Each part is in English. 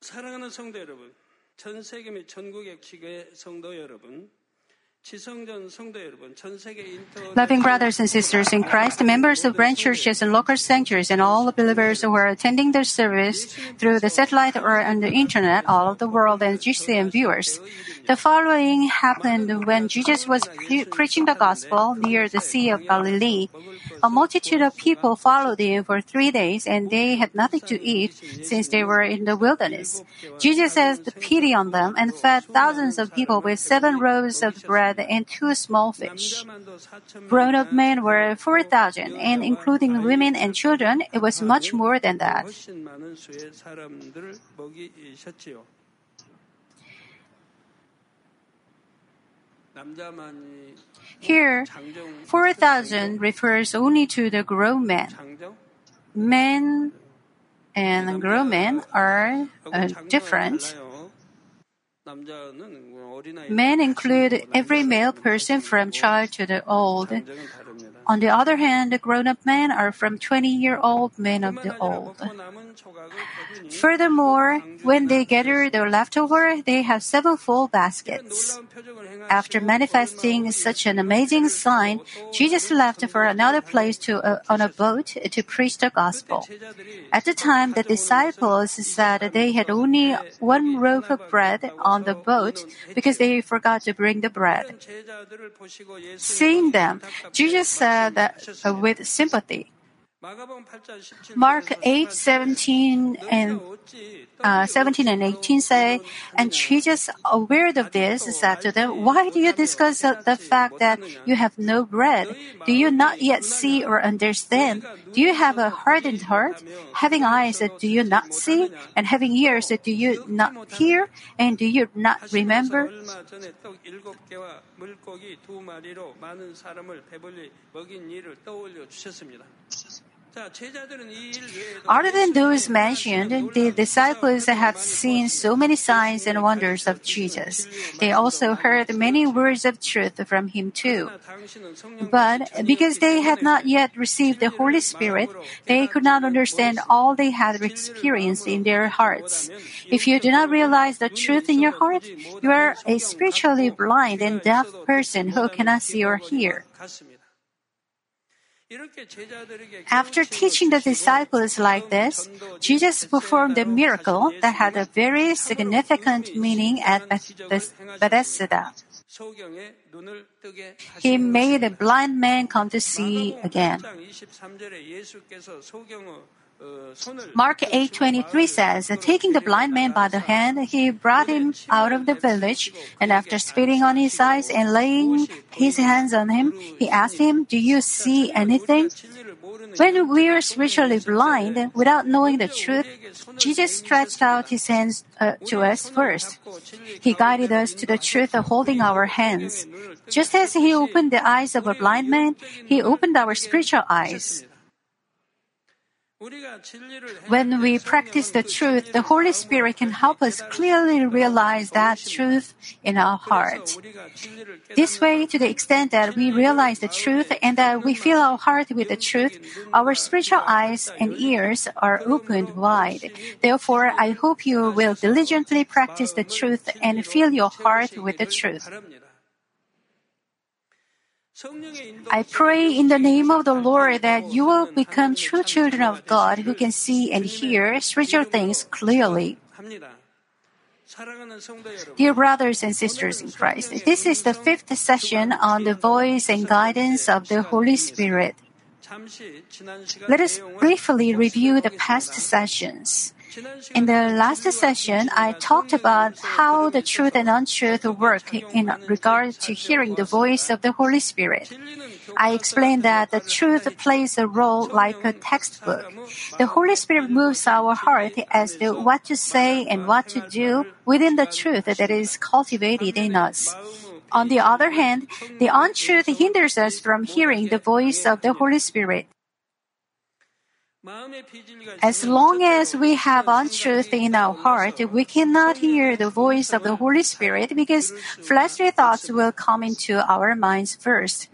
사랑하는 성도 여러분, 전 세계 및 전국의 기계 성도 여러분, Loving brothers and sisters in Christ, members of branch churches and local sanctuaries, and all the believers who are attending their service through the satellite or on the internet, all of the world, and GCN viewers. The following happened when Jesus was pre- preaching the gospel near the Sea of Galilee. A multitude of people followed him for three days, and they had nothing to eat since they were in the wilderness. Jesus had pity on them and fed thousands of people with seven loaves of bread and two small fish. Grown up men were 4,000, and including women and children, it was much more than that. Here, 4,000 refers only to the grown men. Men and grown men are uh, different. Men include every male person from child to the old. On the other hand, the grown-up men are from 20-year-old men of the old. Furthermore, when they gather the leftover, they have seven full baskets. After manifesting such an amazing sign, Jesus left for another place to, uh, on a boat to preach the gospel. At the time, the disciples said they had only one loaf of bread on the boat because they forgot to bring the bread. Seeing them, Jesus said, that uh, with sympathy. Mark 8, uh, 17 and, uh, 17 and 18 say, and Jesus, aware of this, said to them, Why do you discuss the fact that you have no bread? Do you not yet see or understand? Do you have a hardened heart? Having eyes, do you not see? And having ears, do you not hear? And do you not remember? Other than those mentioned, the disciples had seen so many signs and wonders of Jesus. They also heard many words of truth from him too. But because they had not yet received the Holy Spirit, they could not understand all they had experienced in their hearts. If you do not realize the truth in your heart, you are a spiritually blind and deaf person who cannot see or hear. After teaching the disciples like this, Jesus performed a miracle that had a very significant meaning at Bethsaida. He made a blind man come to see again. Mark 8:23 says, "Taking the blind man by the hand, he brought him out of the village, and after spitting on his eyes and laying his hands on him, he asked him, "Do you see anything?" When we are spiritually blind, without knowing the truth, Jesus stretched out his hands uh, to us first. He guided us to the truth holding our hands. Just as he opened the eyes of a blind man, he opened our spiritual eyes. When we practice the truth, the Holy Spirit can help us clearly realize that truth in our heart. This way, to the extent that we realize the truth and that we fill our heart with the truth, our spiritual eyes and ears are opened wide. Therefore, I hope you will diligently practice the truth and fill your heart with the truth. I pray in the name of the Lord that you will become true children of God who can see and hear spiritual things clearly. Dear brothers and sisters in Christ, this is the fifth session on the voice and guidance of the Holy Spirit. Let us briefly review the past sessions. In the last session, I talked about how the truth and untruth work in regard to hearing the voice of the Holy Spirit. I explained that the truth plays a role like a textbook. The Holy Spirit moves our heart as to what to say and what to do within the truth that is cultivated in us. On the other hand, the untruth hinders us from hearing the voice of the Holy Spirit. As long as we have untruth in our heart, we cannot hear the voice of the Holy Spirit because fleshly thoughts will come into our minds first.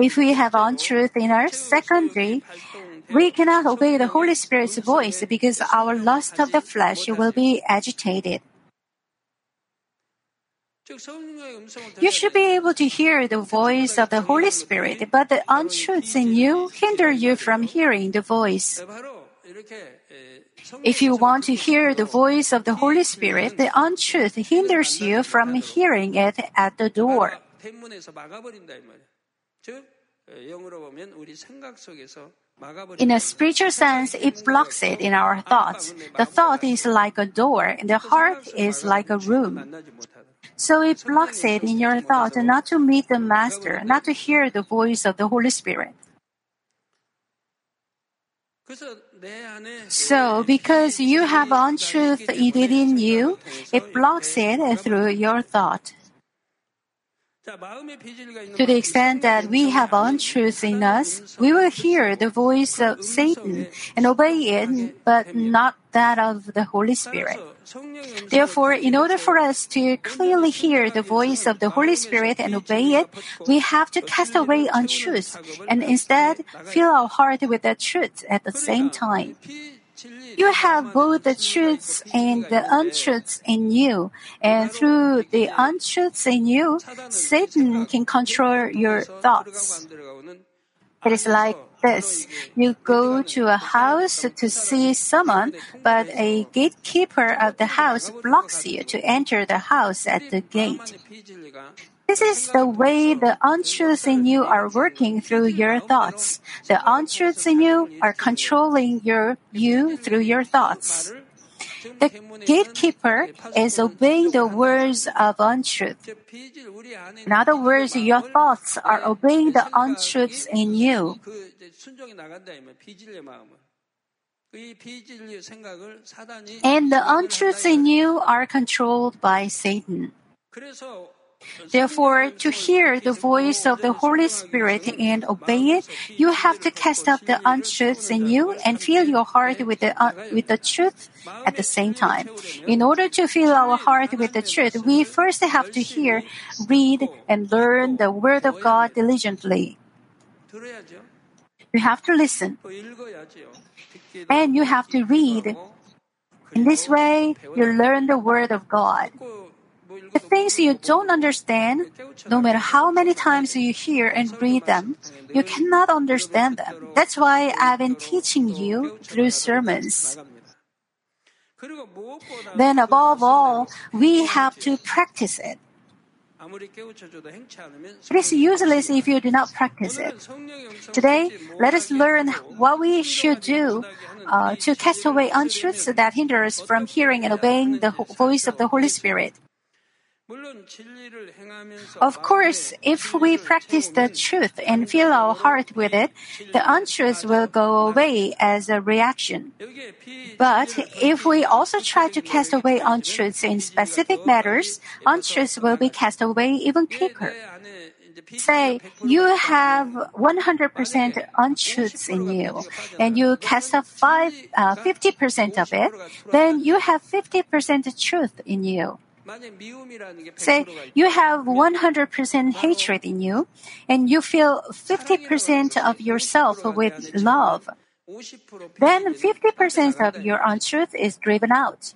If we have untruth in our secondary, we cannot obey the Holy Spirit's voice because our lust of the flesh will be agitated. You should be able to hear the voice of the Holy Spirit, but the untruths in you hinder you from hearing the voice. If you want to hear the voice of the Holy Spirit, the untruth hinders you from hearing it at the door. In a spiritual sense, it blocks it in our thoughts. The thought is like a door, and the heart is like a room. So it blocks it in your thought not to meet the Master, not to hear the voice of the Holy Spirit. So, because you have untruth within you, it blocks it through your thought. To the extent that we have untruth in us, we will hear the voice of Satan and obey it, but not that of the Holy Spirit. Therefore, in order for us to clearly hear the voice of the Holy Spirit and obey it, we have to cast away untruth and instead fill our heart with the truth at the same time. You have both the truths and the untruths in you, and through the untruths in you, Satan can control your thoughts. It is like this. You go to a house to see someone, but a gatekeeper of the house blocks you to enter the house at the gate. This is the way the untruths in you are working through your thoughts. The untruths in you are controlling your you through your thoughts. The gatekeeper is obeying the words of untruth. In other words, your thoughts are obeying the untruths in you. And the untruths in you are controlled by Satan. Therefore, to hear the voice of the Holy Spirit and obey it, you have to cast out the untruths in you and fill your heart with the, uh, with the truth at the same time. In order to fill our heart with the truth, we first have to hear, read, and learn the Word of God diligently. You have to listen. And you have to read. In this way, you learn the Word of God. The things you don't understand, no matter how many times you hear and read them, you cannot understand them. That's why I've been teaching you through sermons. Then, above all, we have to practice it. It is useless if you do not practice it. Today, let us learn what we should do uh, to cast away untruths that hinder us from hearing and obeying the voice of the Holy Spirit. Of course, if we practice the truth and fill our heart with it, the untruth will go away as a reaction. But if we also try to cast away untruths in specific matters, untruths will be cast away even quicker. Say, you have 100% untruths in you, and you cast off five, uh, 50% of it, then you have 50% truth in you. Say you have 100% hatred in you, and you feel 50% of yourself with love. Then 50% of your untruth is driven out.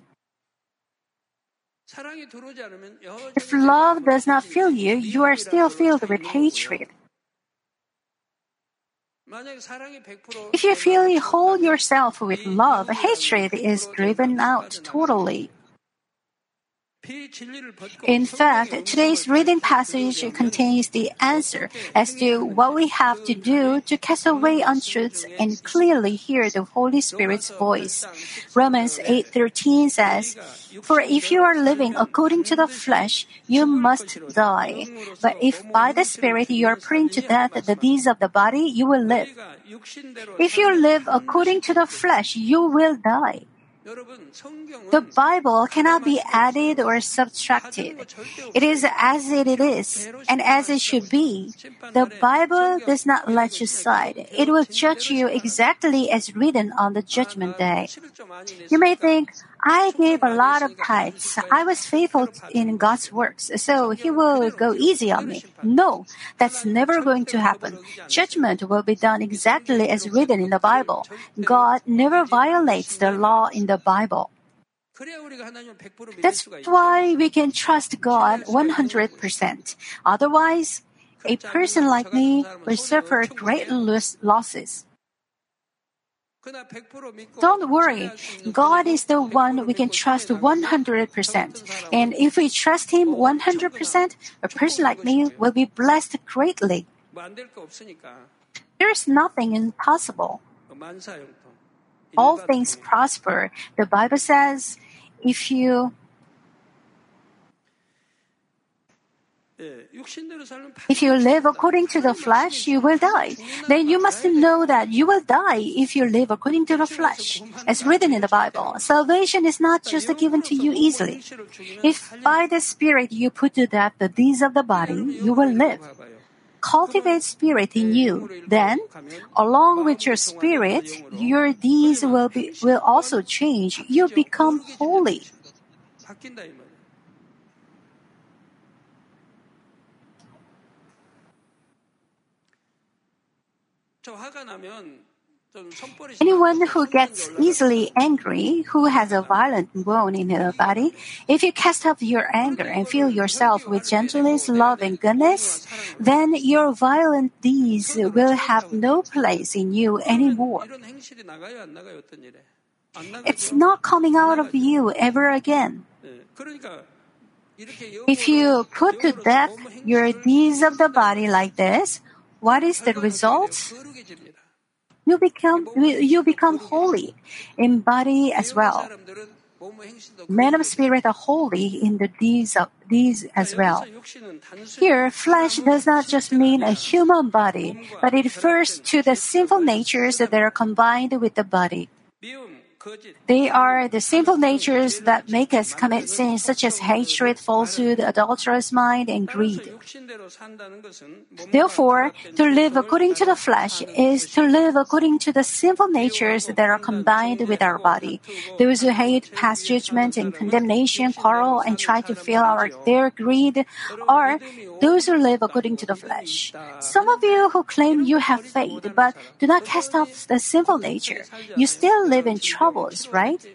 If love does not fill you, you are still filled with hatred. If you fully hold yourself with love, hatred is driven out totally. In fact, today's reading passage contains the answer as to what we have to do to cast away untruths and clearly hear the Holy Spirit's voice. Romans 8:13 says, "For if you are living according to the flesh, you must die. But if by the Spirit you are putting to death the deeds of the body, you will live. If you live according to the flesh, you will die." The Bible cannot be added or subtracted. It is as it is and as it should be. The Bible does not let you slide. It will judge you exactly as written on the judgment day. You may think, I gave a lot of tithes. I was faithful in God's works, so He will go easy on me. No, that's never going to happen. Judgment will be done exactly as written in the Bible. God never violates the law in the Bible. That's why we can trust God 100%. Otherwise, a person like me will suffer great losses. Don't worry. God is the one we can trust 100%. And if we trust Him 100%, a person like me will be blessed greatly. There is nothing impossible. All things prosper. The Bible says, if you if you live according to the flesh, you will die. Then you must know that you will die if you live according to the flesh. As written in the Bible, salvation is not just given to you easily. If by the Spirit you put to death the deeds of the body, you will live. Cultivate spirit in you. Then, along with your spirit, your deeds will be, will also change. You become holy. Anyone who gets easily angry, who has a violent bone in her body, if you cast off your anger and fill yourself with gentleness, love, and goodness, then your violent deeds will have no place in you anymore. It's not coming out of you ever again. If you put to death your deeds of the body like this, what is the result? You become, you become holy in body as well. Men of spirit are holy in the deeds, of, deeds as well. Here, flesh does not just mean a human body, but it refers to the sinful natures that are combined with the body. They are the sinful natures that make us commit sins such as hatred, falsehood, adulterous mind, and greed. Therefore, to live according to the flesh is to live according to the sinful natures that are combined with our body. Those who hate pass judgment and condemnation, quarrel, and try to fill our, their greed are those who live according to the flesh. Some of you who claim you have faith but do not cast off the sinful nature, you still live in trouble troubles, right?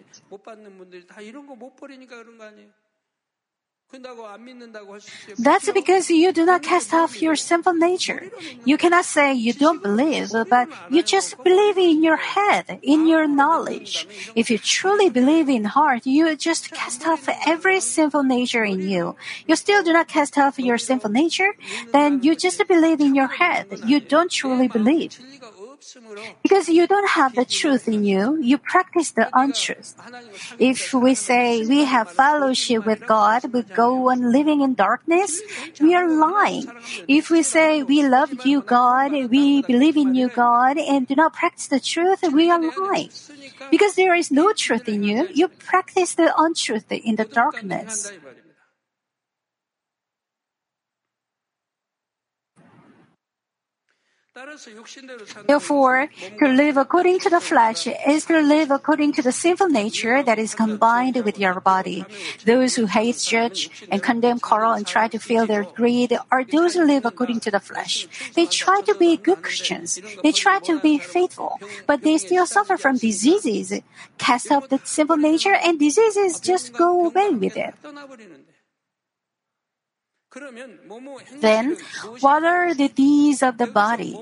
That's because you do not cast off your sinful nature. You cannot say you don't believe, but you just believe in your head, in your knowledge. If you truly believe in heart, you just cast off every sinful nature in you. You still do not cast off your sinful nature, then you just believe in your head. You don't truly believe. Because you don't have the truth in you, you practice the untruth. If we say we have fellowship with God, we go on living in darkness, we are lying. If we say we love you, God, we believe in you, God, and do not practice the truth, we are lying. Because there is no truth in you, you practice the untruth in the darkness. Therefore, to live according to the flesh is to live according to the sinful nature that is combined with your body. Those who hate, judge, and condemn, quarrel, and try to fill their greed are those who live according to the flesh. They try to be good Christians. They try to be faithful, but they still suffer from diseases. Cast off the sinful nature, and diseases just go away with it. Then, what are the deeds of the body?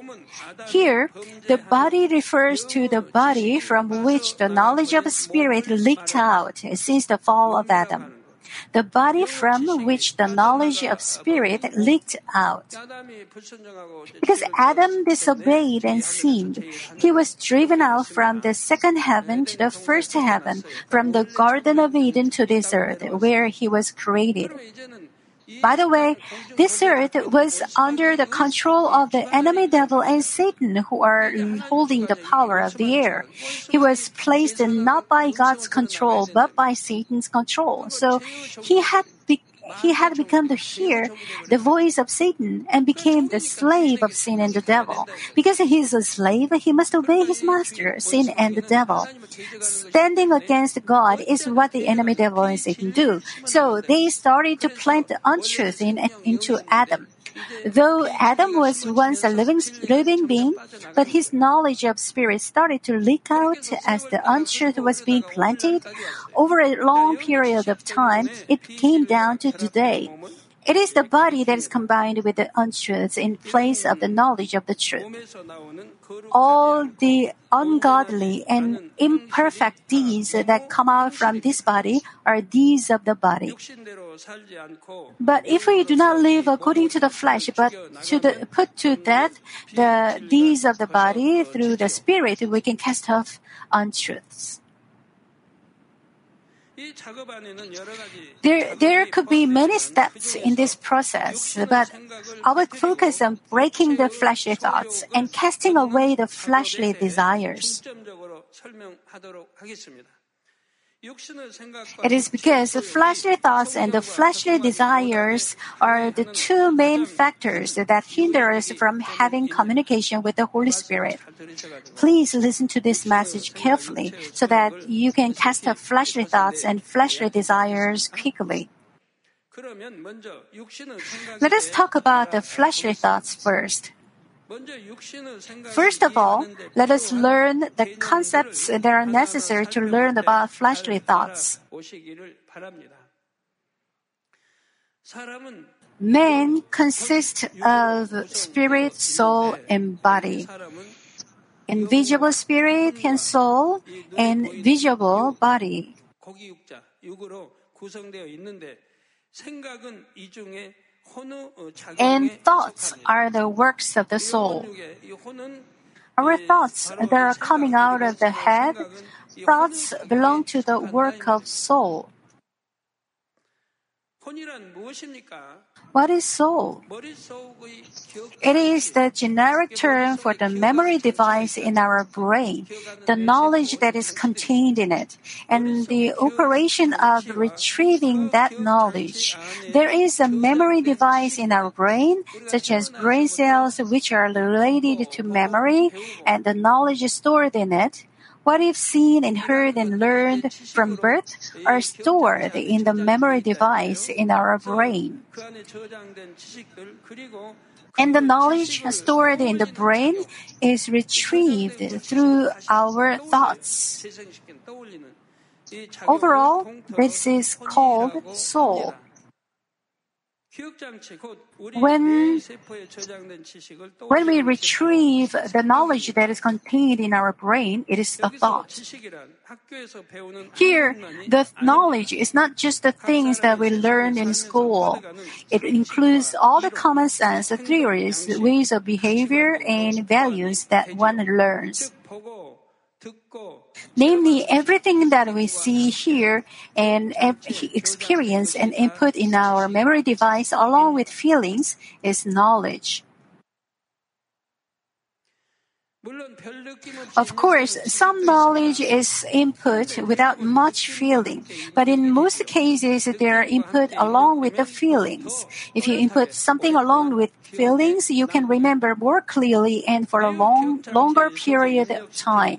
Here, the body refers to the body from which the knowledge of spirit leaked out since the fall of Adam. The body from which the knowledge of spirit leaked out. Because Adam disobeyed and sinned, he was driven out from the second heaven to the first heaven, from the Garden of Eden to this earth, where he was created. By the way, this earth was under the control of the enemy devil and Satan, who are holding the power of the air. He was placed not by God's control, but by Satan's control. So he had he had become to hear the voice of Satan and became the slave of sin and the devil. Because he is a slave, he must obey his master, sin and the devil. Standing against God is what the enemy devil and Satan do. So they started to plant the untruth in, into Adam. Mm-hmm. Though Adam was once a living, living being, but his knowledge of spirit started to leak out as the untruth was being planted. Over a long period of time, it came down to today. It is the body that is combined with the untruths in place of the knowledge of the truth. All the ungodly and imperfect deeds that come out from this body are deeds of the body. But if we do not live according to the flesh, but to the, put to death the deeds of the body through the Spirit, we can cast off untruths. There, there could be many steps in this process, but will focus on breaking the fleshly thoughts and casting away the fleshly desires. It is because the fleshly thoughts and the fleshly desires are the two main factors that hinder us from having communication with the Holy Spirit. Please listen to this message carefully so that you can cast off fleshly thoughts and fleshly desires quickly. Let us talk about the fleshly thoughts first. First of all, let us learn the concepts that are necessary to learn about fleshly thoughts. Man consists of spirit, soul, and body. Invisible spirit and soul, and visible body. And thoughts are the works of the soul. Our thoughts that are coming out of the head, thoughts belong to the work of soul. What is soul? It is the generic term for the memory device in our brain, the knowledge that is contained in it, and the operation of retrieving that knowledge. There is a memory device in our brain, such as brain cells which are related to memory and the knowledge stored in it. What if seen and heard and learned from birth are stored in the memory device in our brain. And the knowledge stored in the brain is retrieved through our thoughts. Overall, this is called soul. When, when we retrieve the knowledge that is contained in our brain, it is a thought. Here, the knowledge is not just the things that we learn in school. It includes all the common sense theories, ways of behavior, and values that one learns. Namely, everything that we see, hear, and experience and input in our memory device along with feelings is knowledge. Of course, some knowledge is input without much feeling, but in most cases, they are input along with the feelings. If you input something along with feelings, you can remember more clearly and for a long, longer period of time.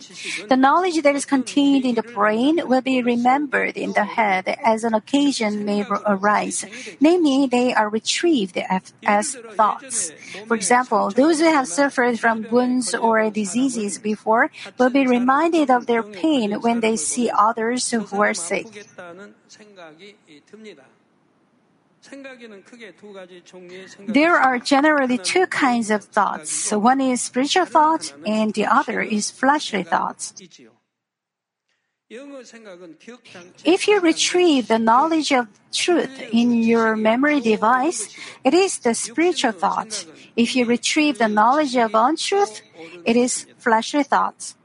The knowledge that is contained in the brain will be remembered in the head as an occasion may arise. Namely, they are retrieved as thoughts. For example, those who have suffered from wounds or diseases before will be reminded of their pain when they see others who are sick. There are generally two kinds of thoughts. One is spiritual thought and the other is fleshly thoughts. If you retrieve the knowledge of truth in your memory device, it is the spiritual thought. If you retrieve the knowledge of untruth, it is fleshly thoughts.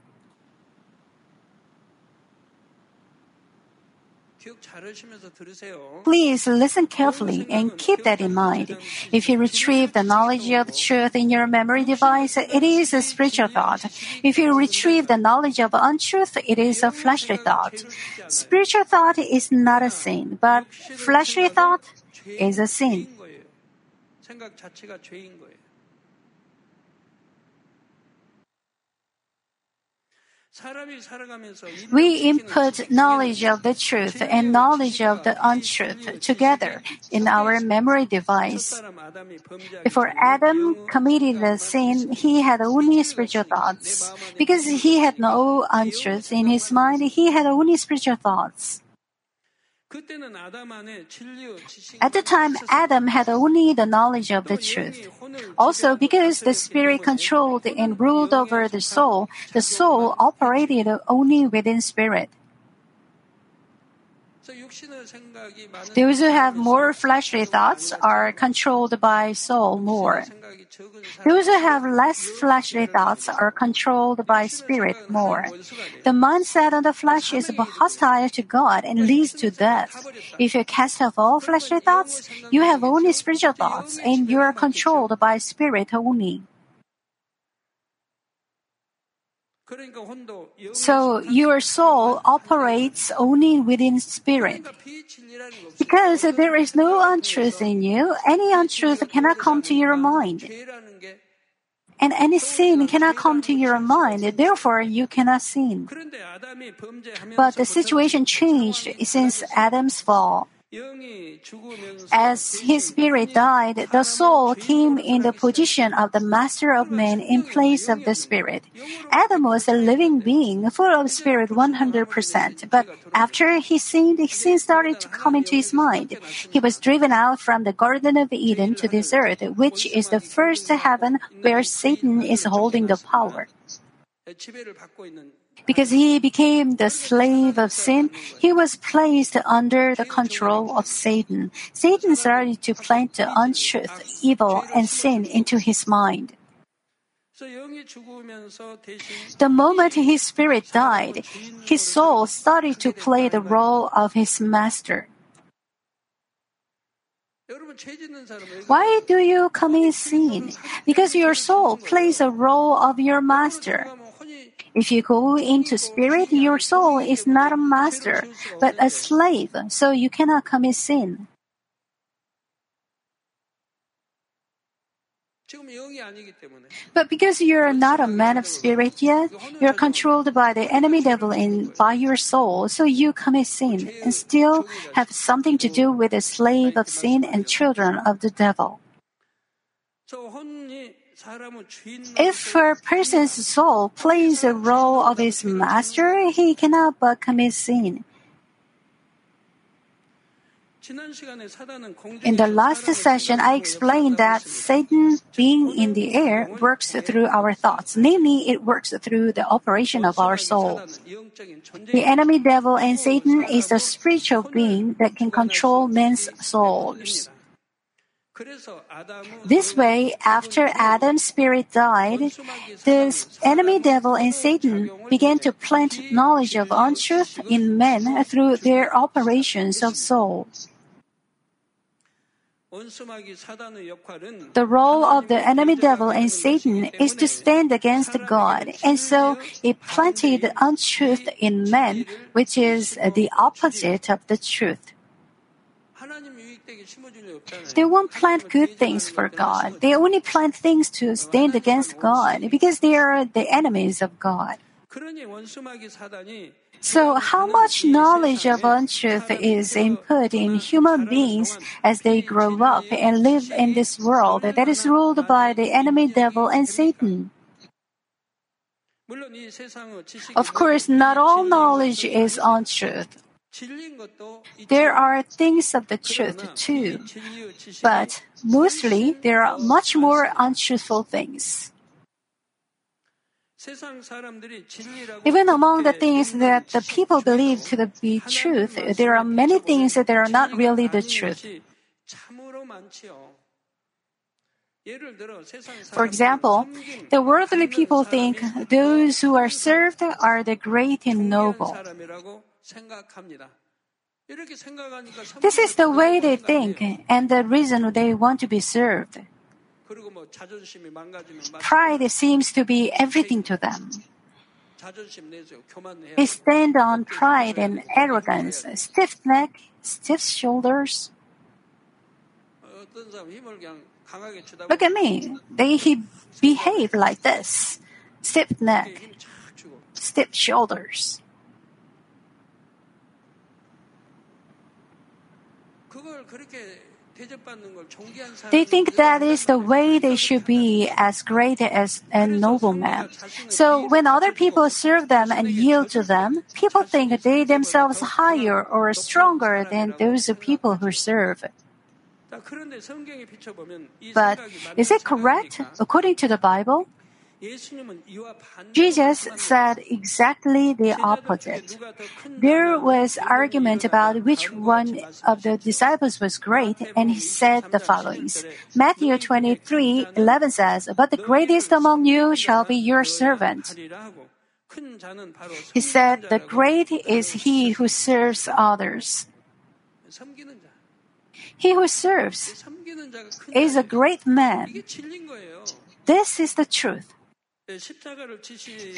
Please listen carefully and keep that in mind. If you retrieve the knowledge of truth in your memory device, it is a spiritual thought. If you retrieve the knowledge of untruth, it is a fleshly thought. Spiritual thought is not a sin, but fleshly thought is a sin. We input knowledge of the truth and knowledge of the untruth together in our memory device. Before Adam committed the sin, he had only spiritual thoughts. Because he had no untruth in his mind, he had only spiritual thoughts. At the time, Adam had only the knowledge of the truth. Also, because the spirit controlled and ruled over the soul, the soul operated only within spirit. Those who have more fleshly thoughts are controlled by soul more. Those who have less fleshly thoughts are controlled by spirit more. The mindset of the flesh is hostile to God and leads to death. If you cast off all fleshly thoughts, you have only spiritual thoughts and you are controlled by spirit only. So your soul operates only within spirit. Because there is no untruth in you, any untruth cannot come to your mind. And any sin cannot come to your mind, therefore you cannot sin. But the situation changed since Adam's fall. As his spirit died, the soul came in the position of the master of men in place of the spirit. Adam was a living being, full of spirit 100%. But after he sinned, sin started to come into his mind. He was driven out from the Garden of Eden to this earth, which is the first heaven where Satan is holding the power. Because he became the slave of sin, he was placed under the control of Satan. Satan started to plant the untruth, evil, and sin into his mind. The moment his spirit died, his soul started to play the role of his master. Why do you commit sin? Because your soul plays a role of your master. If you go into spirit, your soul is not a master, but a slave, so you cannot commit sin. But because you're not a man of spirit yet, you're controlled by the enemy devil and by your soul, so you commit sin and still have something to do with the slave of sin and children of the devil. If a person's soul plays the role of his master, he cannot but commit sin. In the last session, I explained that Satan, being in the air, works through our thoughts. Namely, it works through the operation of our soul. The enemy devil and Satan is a spiritual being that can control men's souls. This way, after Adam's spirit died, the enemy devil and Satan began to plant knowledge of untruth in men through their operations of soul. The role of the enemy devil and Satan is to stand against God, and so it planted untruth in men, which is the opposite of the truth. They won't plant good things for God. They only plant things to stand against God because they are the enemies of God. So, how much knowledge of untruth is input in human beings as they grow up and live in this world that is ruled by the enemy devil and Satan? Of course, not all knowledge is untruth. There are things of the truth too, but mostly there are much more untruthful things. Even among the things that the people believe to be truth, there are many things that are not really the truth. For example, the worldly people think those who are served are the great and noble. This is the way they think and the reason they want to be served. Pride seems to be everything to them. They stand on pride and arrogance, stiff neck, stiff shoulders. Look at me. They behave like this stiff neck, stiff shoulders. They think that is the way they should be as great as a nobleman. So when other people serve them and yield to them, people think they themselves higher or stronger than those people who serve. But is it correct according to the Bible? Jesus said exactly the opposite. There was argument about which one of the disciples was great, and he said the following. Matthew 23, 11 says, But the greatest among you shall be your servant. He said, The great is he who serves others. He who serves is a great man. This is the truth.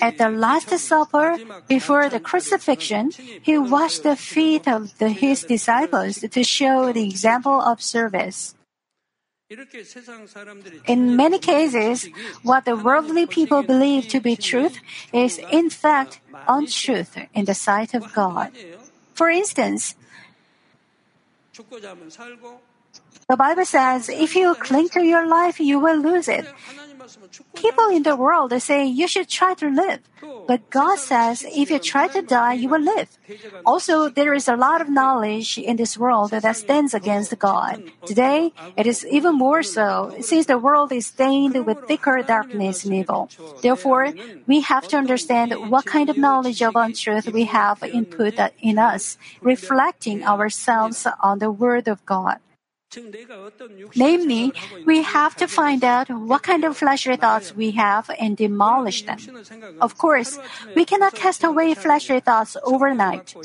At the Last Supper, before the crucifixion, he washed the feet of the, his disciples to show the example of service. In many cases, what the worldly people believe to be truth is in fact untruth in the sight of God. For instance, the Bible says, if you cling to your life, you will lose it. People in the world are saying you should try to live. But God says if you try to die, you will live. Also, there is a lot of knowledge in this world that stands against God. Today, it is even more so since the world is stained with thicker darkness and evil. Therefore, we have to understand what kind of knowledge of untruth we have input in us, reflecting ourselves on the Word of God. Namely, we have to find out what kind of fleshly thoughts we have and demolish them. Of course, we cannot cast away fleshly thoughts overnight.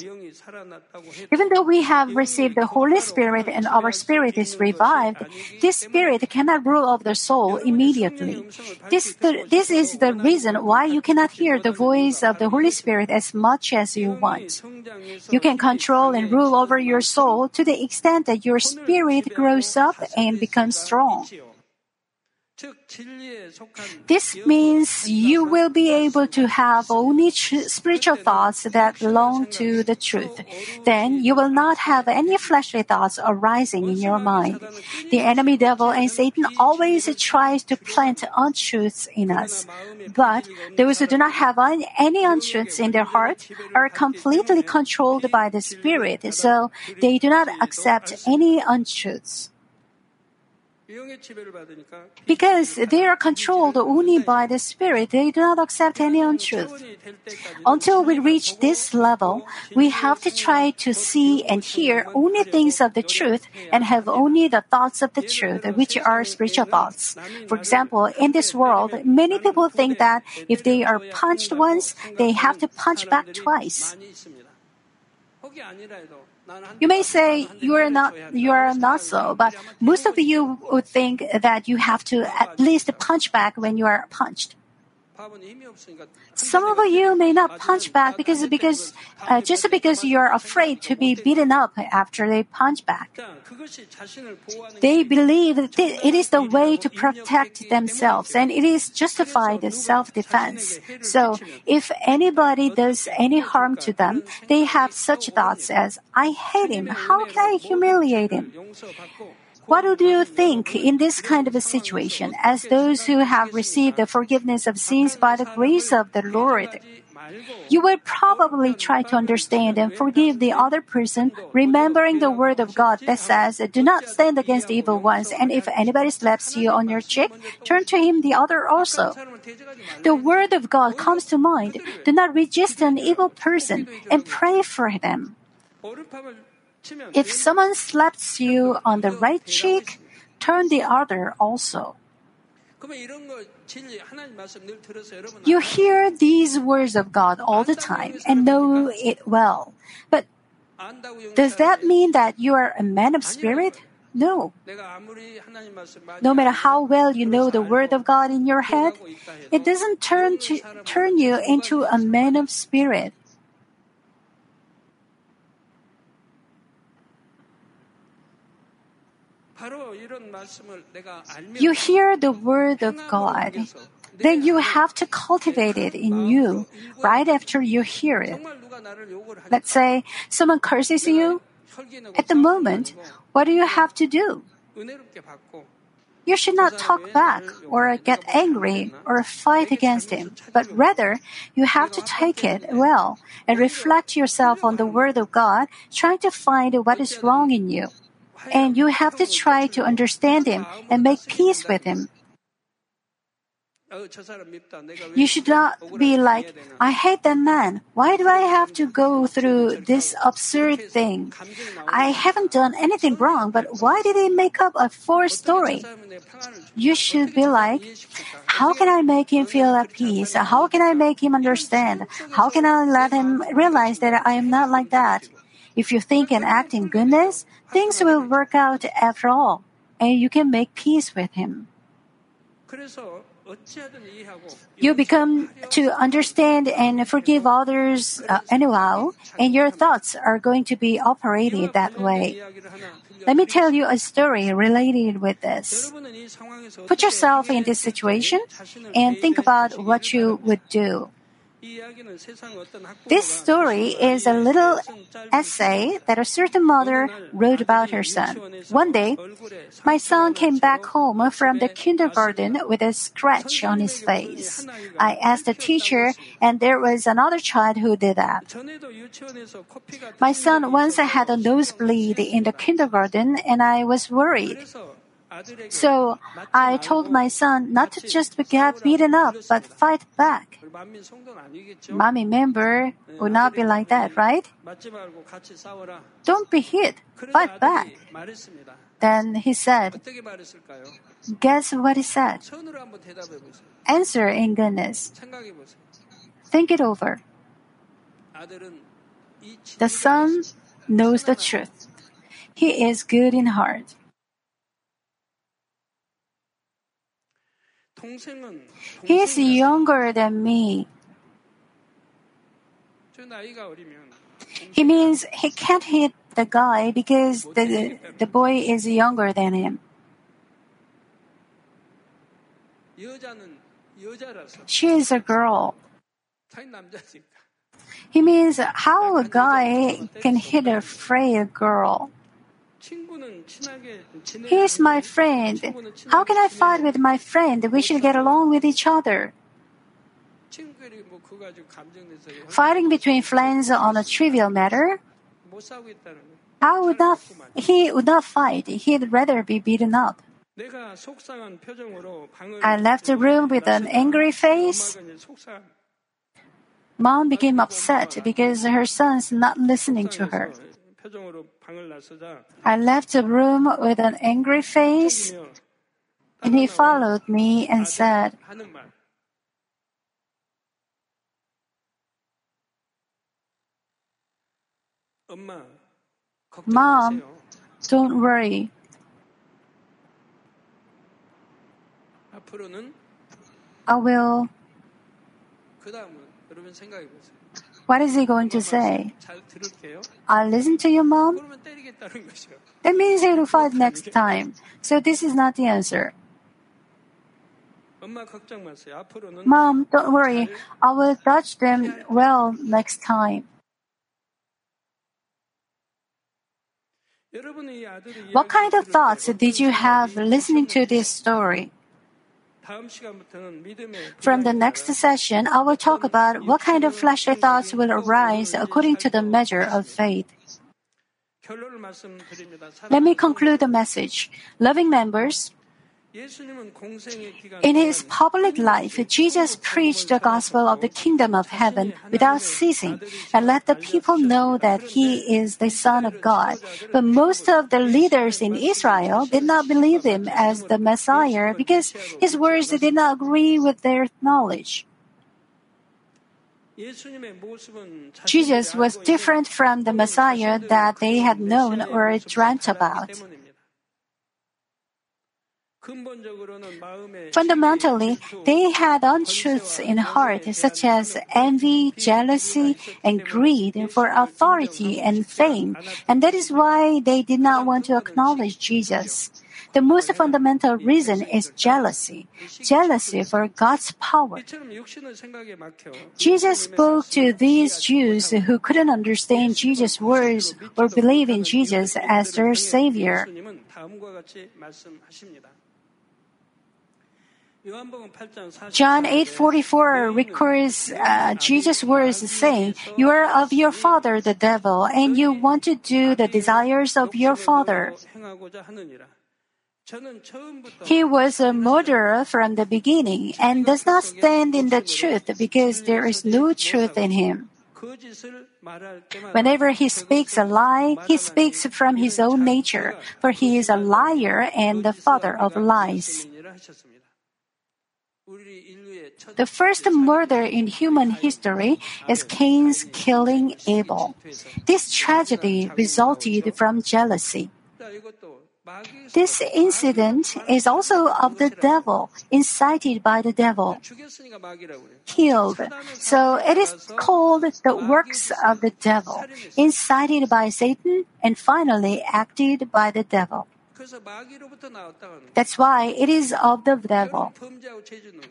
Even though we have received the Holy Spirit and our spirit is revived, this spirit cannot rule over the soul immediately. This, the, this is the reason why you cannot hear the voice of the Holy Spirit as much as you want. You can control and rule over your soul to the extent that your spirit grows up and becomes strong. This means you will be able to have only tr- spiritual thoughts that belong to the truth. Then you will not have any fleshly thoughts arising in your mind. The enemy devil and Satan always tries to plant untruths in us. But those who do not have un- any untruths in their heart are completely controlled by the Spirit, so they do not accept any untruths. Because they are controlled only by the Spirit, they do not accept any untruth. Until we reach this level, we have to try to see and hear only things of the truth and have only the thoughts of the truth, which are spiritual thoughts. For example, in this world, many people think that if they are punched once, they have to punch back twice. You may say you are not you are not so, but most of you would think that you have to at least punch back when you are punched. Some of you may not punch back because, because uh, just because you are afraid to be beaten up after they punch back. They believe that it is the way to protect themselves and it is justified self defense. So if anybody does any harm to them, they have such thoughts as, I hate him. How can I humiliate him? What do you think in this kind of a situation as those who have received the forgiveness of sins by the grace of the Lord? You will probably try to understand and forgive the other person, remembering the word of God that says, Do not stand against evil ones, and if anybody slaps you on your cheek, turn to him the other also. The word of God comes to mind. Do not resist an evil person and pray for them. If someone slaps you on the right cheek, turn the other also. You hear these words of God all the time and know it well. But does that mean that you are a man of spirit? No. No matter how well you know the word of God in your head, it doesn't turn to, turn you into a man of spirit. you hear the word of God, then you have to cultivate it in you right after you hear it. Let's say someone curses you. At the moment, what do you have to do? You should not talk back or get angry or fight against him, but rather you have to take it well and reflect yourself on the word of God, trying to find what is wrong in you and you have to try to understand him and make peace with him. You should not be like, I hate that man. Why do I have to go through this absurd thing? I haven't done anything wrong, but why did he make up a false story? You should be like, how can I make him feel at peace? How can I make him understand? How can I let him realize that I am not like that? If you think and act in goodness, things will work out after all, and you can make peace with Him. You become to understand and forgive others uh, anyhow, and your thoughts are going to be operated that way. Let me tell you a story related with this. Put yourself in this situation and think about what you would do. This story is a little essay that a certain mother wrote about her son. One day, my son came back home from the kindergarten with a scratch on his face. I asked the teacher, and there was another child who did that. My son once had a nosebleed in the kindergarten, and I was worried. So I told my son not to just get beaten up, but fight back. Manmin member would not be like that, right? Don't be hit, fight back. Then he said, Guess what he said? Answer in goodness. Think it over. The son knows the truth. He is good in heart. He is younger than me. He means he can't hit the guy because the, the boy is younger than him. She is a girl. He means how a guy can hit a frail girl. He is my friend. How can I fight with my friend? We should get along with each other. Fighting between friends on a trivial matter, how would not, he would not fight. He'd rather be beaten up. I left the room with an angry face. Mom became upset because her son's not listening to her. I left the room with an angry face, and he followed me and said, Mom, don't worry. I will. What is he going to say? I'll listen to you, mom. That means he'll fight oh next time. So this is not the answer. Mom, don't worry. I will touch them well next time. What kind of thoughts did you have listening to this story? From the next session, I will talk about what kind of fleshly thoughts will arise according to the measure of faith. Let me conclude the message. Loving members, in his public life, Jesus preached the gospel of the kingdom of heaven without ceasing and let the people know that he is the Son of God. But most of the leaders in Israel did not believe him as the Messiah because his words did not agree with their knowledge. Jesus was different from the Messiah that they had known or dreamt about. Fundamentally, they had untruths in heart, such as envy, jealousy, and greed for authority and fame, and that is why they did not want to acknowledge Jesus. The most fundamental reason is jealousy. Jealousy for God's power. Jesus spoke to these Jews who couldn't understand Jesus' words or believe in Jesus as their Savior. John 8:44 records uh, Jesus' words saying, "You are of your father the devil, and you want to do the desires of your father." He was a murderer from the beginning and does not stand in the truth because there is no truth in him. Whenever he speaks a lie, he speaks from his own nature, for he is a liar and the father of lies. The first murder in human history is Cain's killing Abel. This tragedy resulted from jealousy. This incident is also of the devil, incited by the devil, killed. So it is called the works of the devil, incited by Satan, and finally acted by the devil. That's why it is of the devil.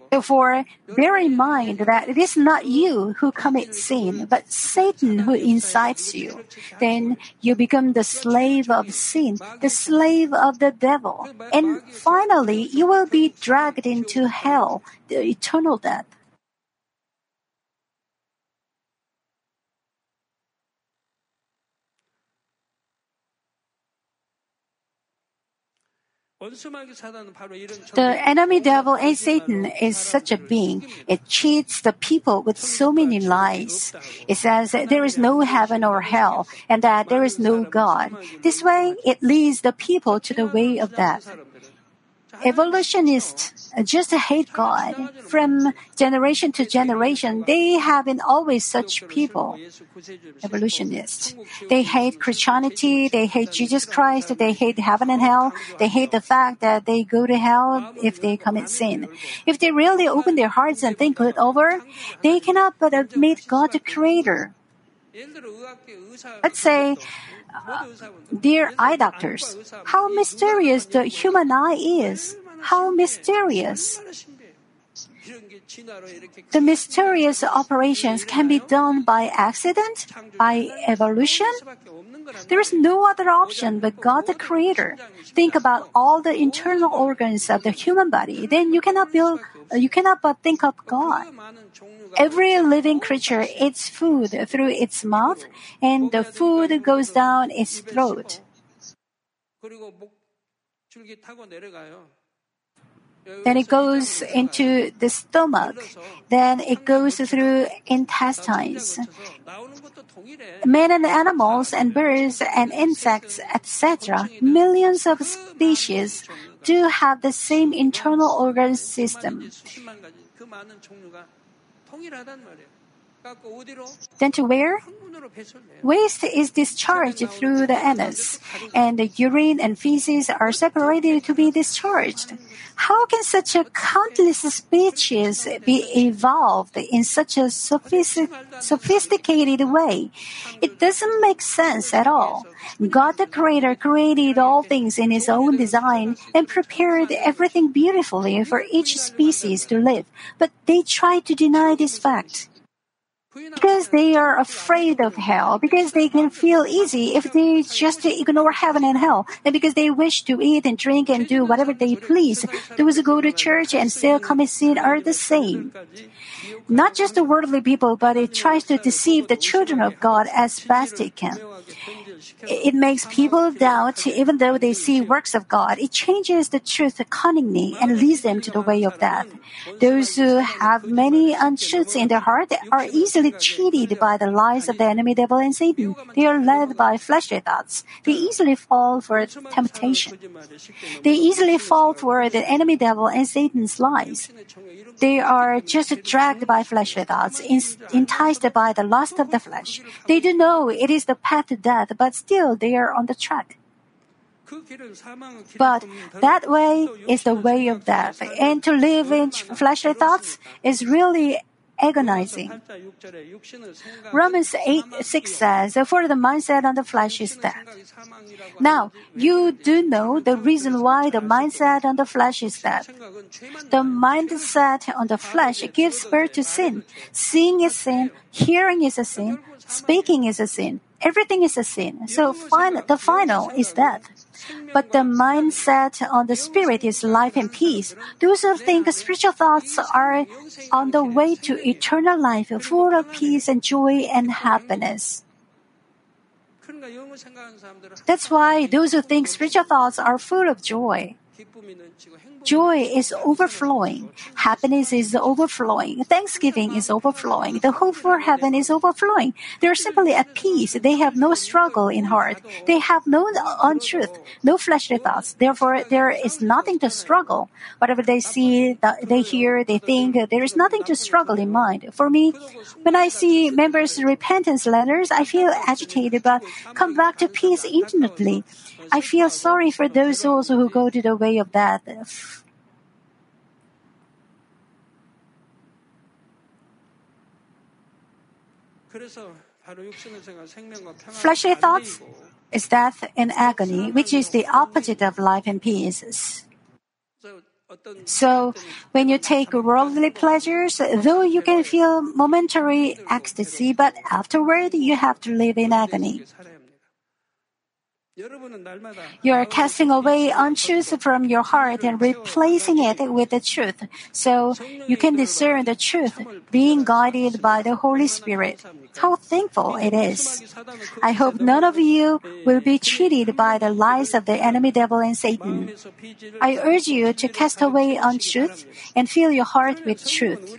Therefore, bear in mind that it is not you who commit sin, but Satan who incites you. Then you become the slave of sin, the slave of the devil. And finally, you will be dragged into hell, the eternal death. The enemy devil and Satan is such a being. It cheats the people with so many lies. It says that there is no heaven or hell and that there is no God. This way, it leads the people to the way of death evolutionists just hate God. From generation to generation, they have been always such people. Evolutionists. They hate Christianity, they hate Jesus Christ, they hate heaven and hell, they hate the fact that they go to hell if they commit sin. If they really open their hearts and think it over, they cannot but admit God the Creator. Let's say Dear eye doctors, how mysterious the human eye is. How mysterious. The mysterious operations can be done by accident, by evolution. There is no other option but God the Creator. Think about all the internal organs of the human body. Then you cannot build, you cannot but think of God. Every living creature eats food through its mouth, and the food goes down its throat. Then it goes into the stomach. Then it goes through intestines. Men and animals and birds and insects, etc., millions of species do have the same internal organ system. Then to where? Waste is discharged through the anus, and the urine and feces are separated to be discharged. How can such a countless species be evolved in such a sophisticated way? It doesn't make sense at all. God the Creator created all things in His own design and prepared everything beautifully for each species to live, but they try to deny this fact. Because they are afraid of hell, because they can feel easy if they just ignore heaven and hell, and because they wish to eat and drink and do whatever they please. Those who go to church and still commit sin are the same. Not just the worldly people, but it tries to deceive the children of God as best it can. It makes people doubt even though they see works of God. It changes the truth cunningly and leads them to the way of death. Those who have many untruths in their heart are easily cheated by the lies of the enemy devil and Satan. They are led by fleshly thoughts. They easily fall for temptation. They easily fall for the enemy devil and Satan's lies. They are just dragged by fleshly thoughts, enticed by the lust of the flesh. They do know it is the path to death, but still they are on the track. But that way is the way of death, and to live in fleshly thoughts is really agonizing. Romans 8 6 says, For the mindset on the flesh is death. Now, you do know the reason why the mindset on the flesh is death. The mindset on the flesh gives birth to sin. Seeing is sin, hearing is a sin, speaking is a sin. Everything is a sin. So the final is death. But the mindset on the spirit is life and peace. Those who think spiritual thoughts are on the way to eternal life, full of peace and joy and happiness. That's why those who think spiritual thoughts are full of joy. Joy is overflowing. Happiness is overflowing. Thanksgiving is overflowing. The hope for heaven is overflowing. They're simply at peace. They have no struggle in heart. They have no untruth, no fleshly thoughts. Therefore, there is nothing to struggle. Whatever they see, they hear, they think, there is nothing to struggle in mind. For me, when I see members' repentance letters, I feel agitated but come back to peace instantly. I feel sorry for those souls who go to the way of death. Fleshly thoughts is death and agony, which is the opposite of life and peace. So, when you take worldly pleasures, though you can feel momentary ecstasy, but afterward you have to live in agony. You are casting away untruth from your heart and replacing it with the truth, so you can discern the truth, being guided by the Holy Spirit. How thankful it is. I hope none of you will be cheated by the lies of the enemy devil and Satan. I urge you to cast away untruth and fill your heart with truth.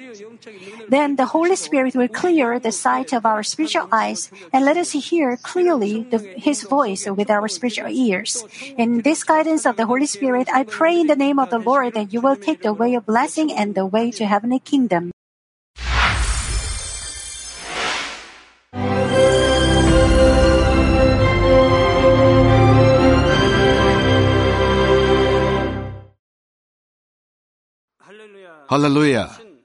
Then the Holy Spirit will clear the sight of our spiritual eyes and let us hear clearly the, His voice with our spiritual ears. In this guidance of the Holy Spirit, I pray in the name of the Lord that you will take the way of blessing and the way to heavenly kingdom. Hallelujah.